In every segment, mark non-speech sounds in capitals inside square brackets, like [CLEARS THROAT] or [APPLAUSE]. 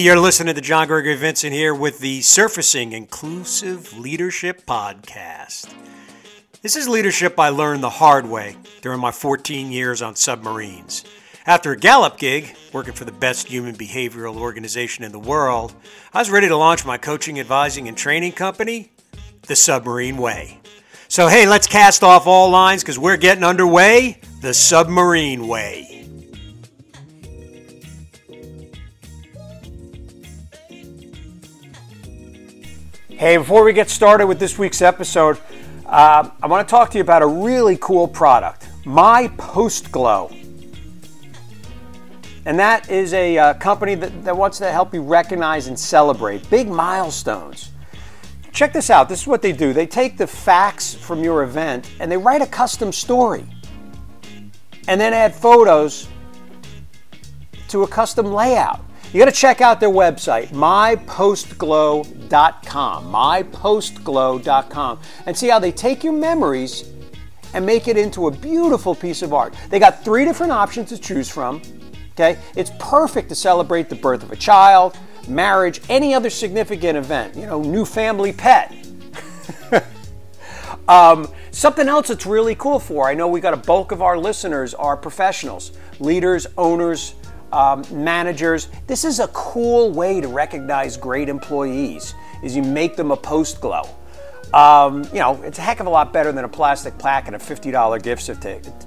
You're listening to John Gregory Vincent here with the Surfacing Inclusive Leadership Podcast. This is leadership I learned the hard way during my 14 years on submarines. After a Gallup gig, working for the best human behavioral organization in the world, I was ready to launch my coaching, advising, and training company, The Submarine Way. So, hey, let's cast off all lines because we're getting underway the Submarine Way. Hey, before we get started with this week's episode, uh, I want to talk to you about a really cool product, My Post Glow. And that is a uh, company that, that wants to help you recognize and celebrate big milestones. Check this out. This is what they do. They take the facts from your event and they write a custom story and then add photos to a custom layout. You got to check out their website, mypostglow.com, mypostglow.com, and see how they take your memories and make it into a beautiful piece of art. They got three different options to choose from. Okay, it's perfect to celebrate the birth of a child, marriage, any other significant event. You know, new family pet. [LAUGHS] um, something else that's really cool for. I know we got a bulk of our listeners are professionals, leaders, owners, um, managers. This is a cool way to recognize great employees. Is you make them a post glow. Um, you know, it's a heck of a lot better than a plastic plaque and a $50 gift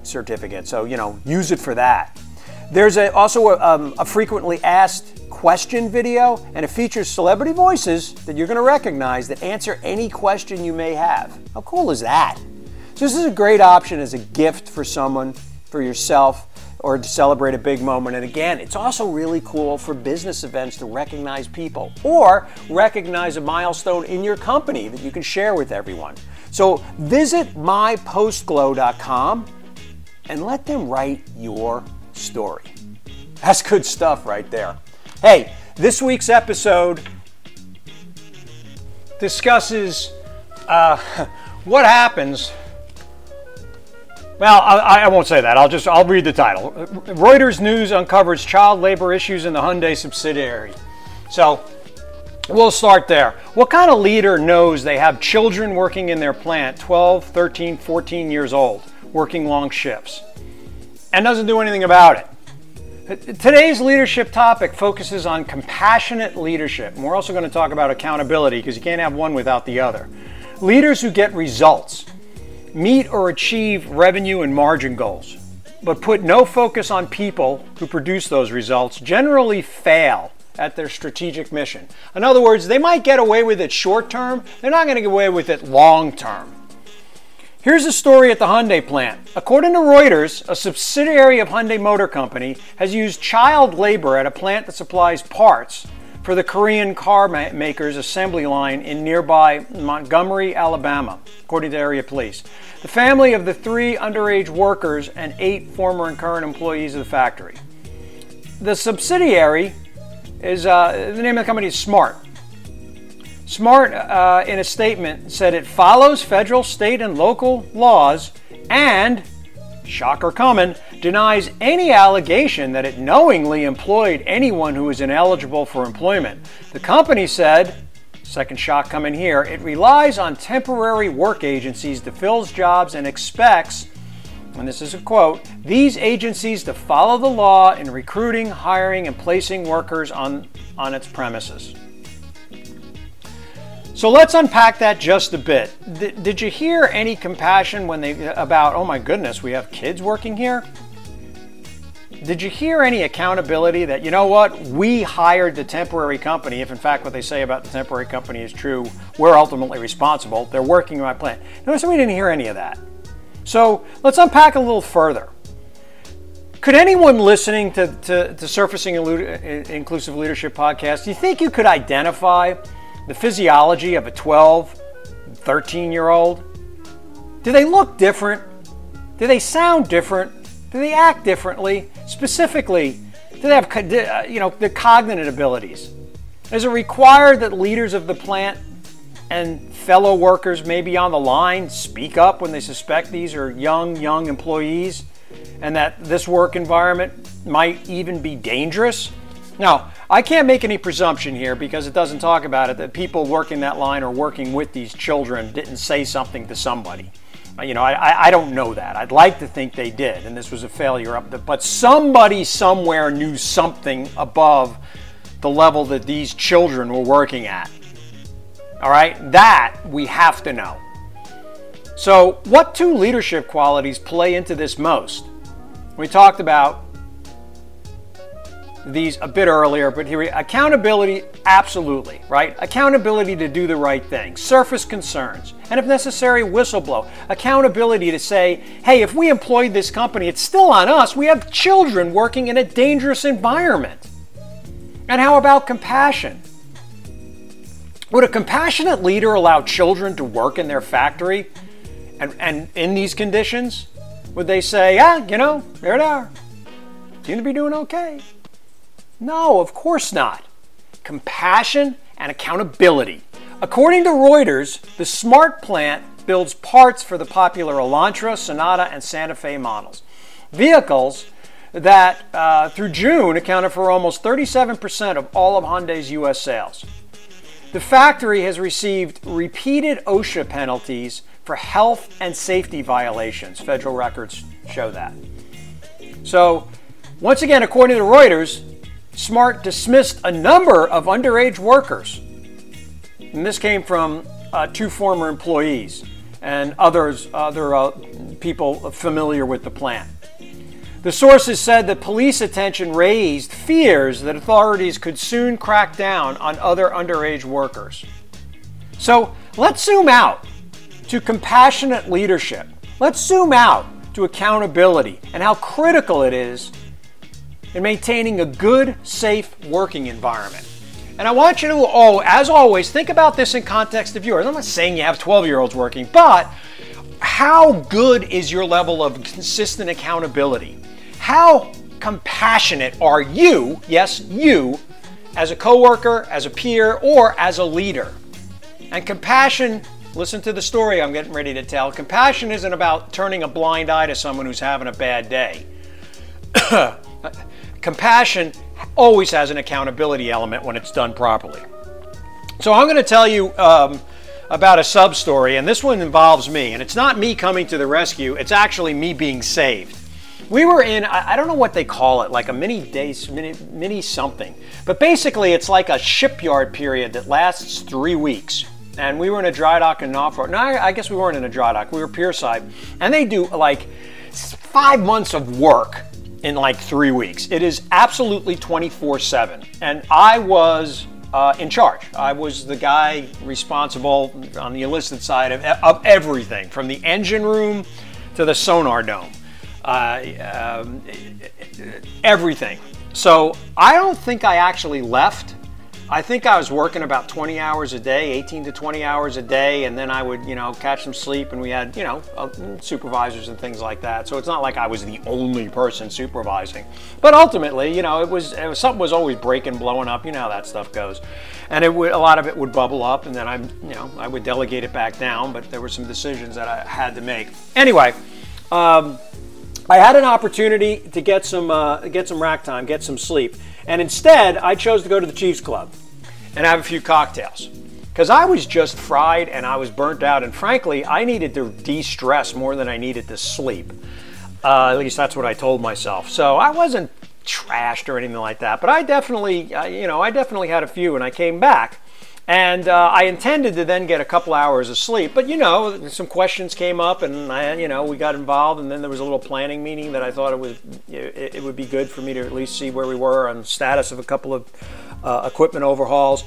certificate. So, you know, use it for that. There's a, also a, um, a frequently asked question video, and it features celebrity voices that you're going to recognize that answer any question you may have. How cool is that? So, this is a great option as a gift for someone, for yourself or to celebrate a big moment. And again, it's also really cool for business events to recognize people or recognize a milestone in your company that you can share with everyone. So visit mypostglow.com and let them write your story. That's good stuff right there. Hey, this week's episode discusses uh, [LAUGHS] what happens well, I, I, won't say that. I'll just I'll read the title. Reuters News uncovers child labor issues in the Hyundai subsidiary. So we'll start there. What kind of leader knows they have children working in their plant, 12, 13, 14 years old, working long shifts, and doesn't do anything about it? Today's leadership topic focuses on compassionate leadership. And we're also going to talk about accountability because you can't have one without the other. Leaders who get results meet or achieve revenue and margin goals, but put no focus on people who produce those results generally fail at their strategic mission. In other words, they might get away with it short term, they're not going to get away with it long term. Here's a story at the Hyundai plant. According to Reuters, a subsidiary of Hyundai Motor Company has used child labor at a plant that supplies parts for the Korean car maker's assembly line in nearby Montgomery, Alabama, according to area police. The family of the three underage workers and eight former and current employees of the factory. The subsidiary is uh, the name of the company is Smart. Smart, uh, in a statement, said it follows federal, state, and local laws and shocker coming, denies any allegation that it knowingly employed anyone who is ineligible for employment. The company said, second shock coming here, it relies on temporary work agencies to fill jobs and expects, and this is a quote, these agencies to follow the law in recruiting, hiring, and placing workers on, on its premises. So let's unpack that just a bit. D- did you hear any compassion when they about, oh my goodness, we have kids working here? Did you hear any accountability that, you know what, we hired the temporary company, if in fact what they say about the temporary company is true, we're ultimately responsible, they're working in my plant. Notice we didn't hear any of that. So let's unpack a little further. Could anyone listening to, to, to Surfacing Inclusive Leadership podcast, do you think you could identify the physiology of a 12, 13 year old? Do they look different? Do they sound different? Do they act differently? Specifically, do they have uh, you know the cognitive abilities? Is it required that leaders of the plant and fellow workers maybe on the line speak up when they suspect these are young young employees and that this work environment might even be dangerous? Now, I can't make any presumption here because it doesn't talk about it that people working that line or working with these children didn't say something to somebody. You know, I, I don't know that. I'd like to think they did, and this was a failure up there. But somebody somewhere knew something above the level that these children were working at. All right, that we have to know. So, what two leadership qualities play into this most? We talked about these a bit earlier, but here accountability, absolutely, right? Accountability to do the right thing, surface concerns, and if necessary, whistleblow. Accountability to say, hey, if we employed this company, it's still on us. We have children working in a dangerous environment. And how about compassion? Would a compassionate leader allow children to work in their factory and, and in these conditions? Would they say, yeah, you know, there they are. Seem to be doing okay. No, of course not. Compassion and accountability. According to Reuters, the Smart plant builds parts for the popular Elantra, Sonata, and Santa Fe models. Vehicles that uh, through June accounted for almost 37% of all of Hyundai's U.S. sales. The factory has received repeated OSHA penalties for health and safety violations. Federal records show that. So, once again, according to Reuters, Smart dismissed a number of underage workers. And this came from uh, two former employees and others, other uh, people familiar with the plant. The sources said that police attention raised fears that authorities could soon crack down on other underage workers. So let's zoom out to compassionate leadership. Let's zoom out to accountability and how critical it is in maintaining a good, safe working environment. And I want you to, oh, as always, think about this in context of yours. I'm not saying you have 12 year olds working, but how good is your level of consistent accountability? How compassionate are you, yes, you, as a coworker, as a peer, or as a leader? And compassion, listen to the story I'm getting ready to tell. Compassion isn't about turning a blind eye to someone who's having a bad day. [CLEARS THROAT] Uh, compassion always has an accountability element when it's done properly. So I'm going to tell you um, about a sub story, and this one involves me. And it's not me coming to the rescue, it's actually me being saved. We were in, I don't know what they call it, like a mini days, mini, mini something. But basically, it's like a shipyard period that lasts three weeks. And we were in a dry dock in Norfolk. No, I guess we weren't in a dry dock. We were pierside. And they do like five months of work in like three weeks. It is absolutely 24 7. And I was uh, in charge. I was the guy responsible on the enlisted side of, of everything from the engine room to the sonar dome. Uh, um, everything. So I don't think I actually left I think I was working about 20 hours a day, 18 to 20 hours a day, and then I would, you know, catch some sleep, and we had, you know, uh, supervisors and things like that. So it's not like I was the only person supervising, but ultimately, you know, it was, it was something was always breaking, blowing up. You know how that stuff goes, and it would a lot of it would bubble up, and then I'm, you know, I would delegate it back down. But there were some decisions that I had to make. Anyway. Um, I had an opportunity to get some uh, get some rack time, get some sleep, and instead I chose to go to the Chiefs Club and have a few cocktails. Because I was just fried and I was burnt out, and frankly, I needed to de stress more than I needed to sleep. Uh, at least that's what I told myself. So I wasn't trashed or anything like that, but I definitely, uh, you know, I definitely had a few, and I came back. And uh, I intended to then get a couple hours of sleep, but you know, some questions came up, and I, you know, we got involved, and then there was a little planning meeting that I thought it was, it, it would be good for me to at least see where we were on status of a couple of uh, equipment overhauls.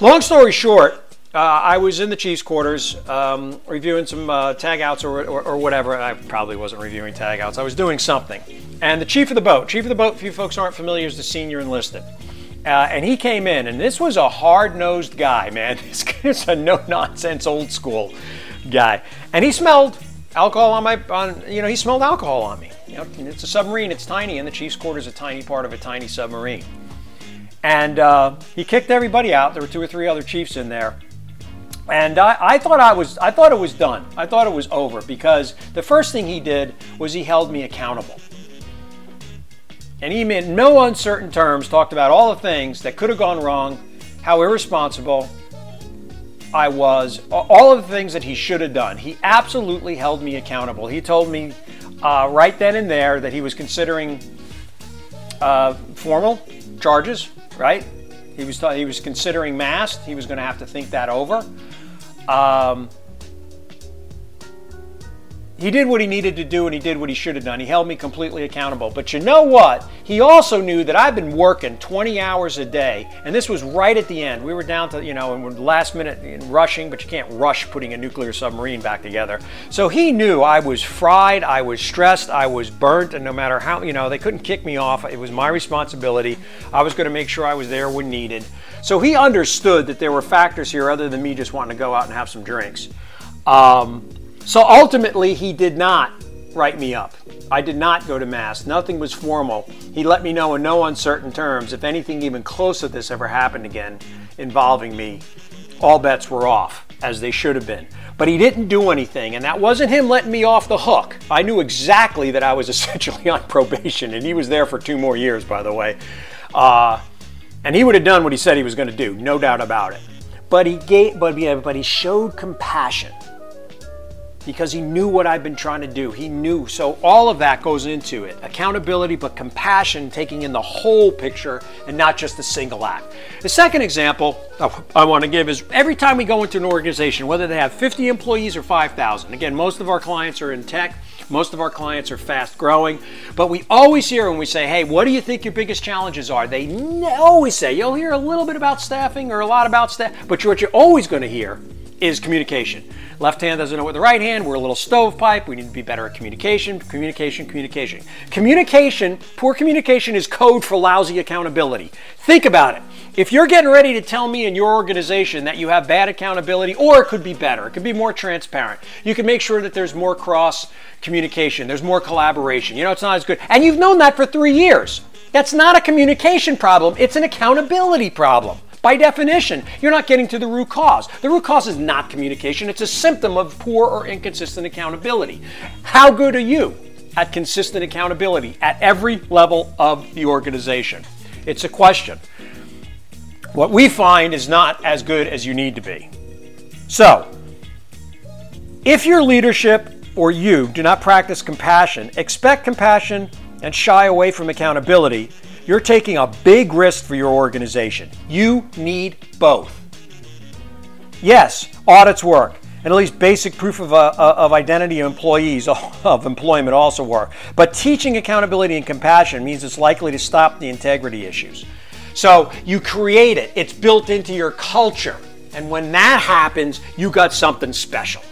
Long story short, uh, I was in the Chiefs quarters um, reviewing some uh, tagouts or, or, or, whatever. I probably wasn't reviewing tagouts. I was doing something. And the chief of the boat, chief of the boat, if you folks aren't familiar, is the senior enlisted. Uh, and he came in, and this was a hard-nosed guy, man. [LAUGHS] This is a no-nonsense, old-school guy, and he smelled alcohol on my, on you know, he smelled alcohol on me. You know, it's a submarine, it's tiny, and the chief's quarters a tiny part of a tiny submarine. And uh, he kicked everybody out. There were two or three other chiefs in there. And I, I, thought I was I thought it was done. I thought it was over because the first thing he did was he held me accountable. And he, in no uncertain terms, talked about all the things that could have gone wrong, how irresponsible I was, all of the things that he should have done. He absolutely held me accountable. He told me uh, right then and there that he was considering uh, formal charges, right? He was, he was considering mast. He was going to have to think that over. Um, he did what he needed to do and he did what he should have done. He held me completely accountable. But you know what? He also knew that I've been working 20 hours a day, and this was right at the end. We were down to, you know, and we're last minute in rushing, but you can't rush putting a nuclear submarine back together. So he knew I was fried, I was stressed, I was burnt, and no matter how, you know, they couldn't kick me off. It was my responsibility. I was going to make sure I was there when needed. So he understood that there were factors here other than me just wanting to go out and have some drinks. Um, so ultimately, he did not write me up. I did not go to Mast. Nothing was formal. He let me know in no uncertain terms if anything even close to this ever happened again involving me, all bets were off, as they should have been. But he didn't do anything, and that wasn't him letting me off the hook. I knew exactly that I was [LAUGHS] essentially on probation, and he was there for two more years, by the way. Uh, and he would have done what he said he was going to do, no doubt about it. But he gave, but, yeah, but he showed compassion because he knew what I've been trying to do. He knew. So all of that goes into it accountability, but compassion, taking in the whole picture and not just the single act. The second example I want to give is every time we go into an organization, whether they have 50 employees or 5,000, again, most of our clients are in tech. Most of our clients are fast growing, but we always hear when we say, Hey, what do you think your biggest challenges are? They always say, You'll hear a little bit about staffing or a lot about staff, but what you're always going to hear is communication. Left hand doesn't know what the right hand. We're a little stovepipe. We need to be better at communication, communication, communication. Communication, poor communication is code for lousy accountability. Think about it. If you're getting ready to tell me in your organization that you have bad accountability, or it could be better, it could be more transparent, you can make sure that there's more cross communication, there's more collaboration. You know, it's not as good. And you've known that for three years. That's not a communication problem, it's an accountability problem. By definition, you're not getting to the root cause. The root cause is not communication, it's a symptom of poor or inconsistent accountability. How good are you at consistent accountability at every level of the organization? It's a question. What we find is not as good as you need to be. So, if your leadership or you do not practice compassion, expect compassion, and shy away from accountability, you're taking a big risk for your organization. You need both. Yes, audits work, and at least basic proof of, uh, uh of identity of employees [LAUGHS] of employment also work. But teaching accountability and compassion means it's likely to stop the integrity issues. So you create it, it's built into your culture. And when that happens, you got something special.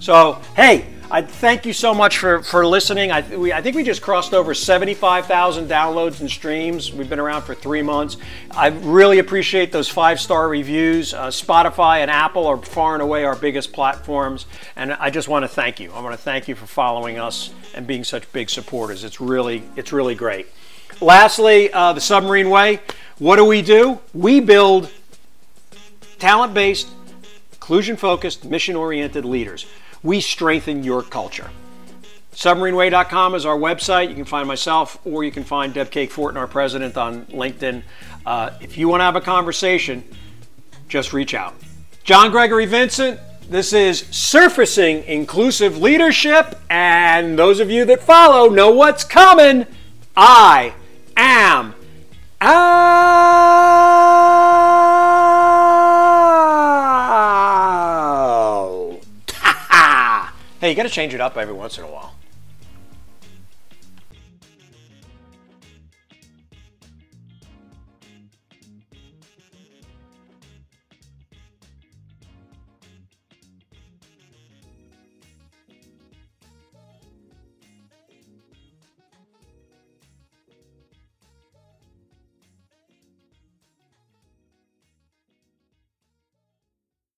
So, hey, I thank you so much for, for listening. I, we, I think we just crossed over 75,000 downloads and streams. We've been around for three months. I really appreciate those five star reviews. Uh, Spotify and Apple are far and away our biggest platforms. And I just want to thank you. I want to thank you for following us and being such big supporters. It's really, it's really great. Lastly, uh, the Submarine Way. What do we do? We build talent based, inclusion focused, mission oriented leaders we strengthen your culture. SubmarineWay.com is our website. You can find myself or you can find Deb Cake Fortin, our president, on LinkedIn. Uh, if you want to have a conversation, just reach out. John Gregory Vincent, this is Surfacing Inclusive Leadership, and those of you that follow know what's coming. I am out. Hey, you got to change it up every once in a while.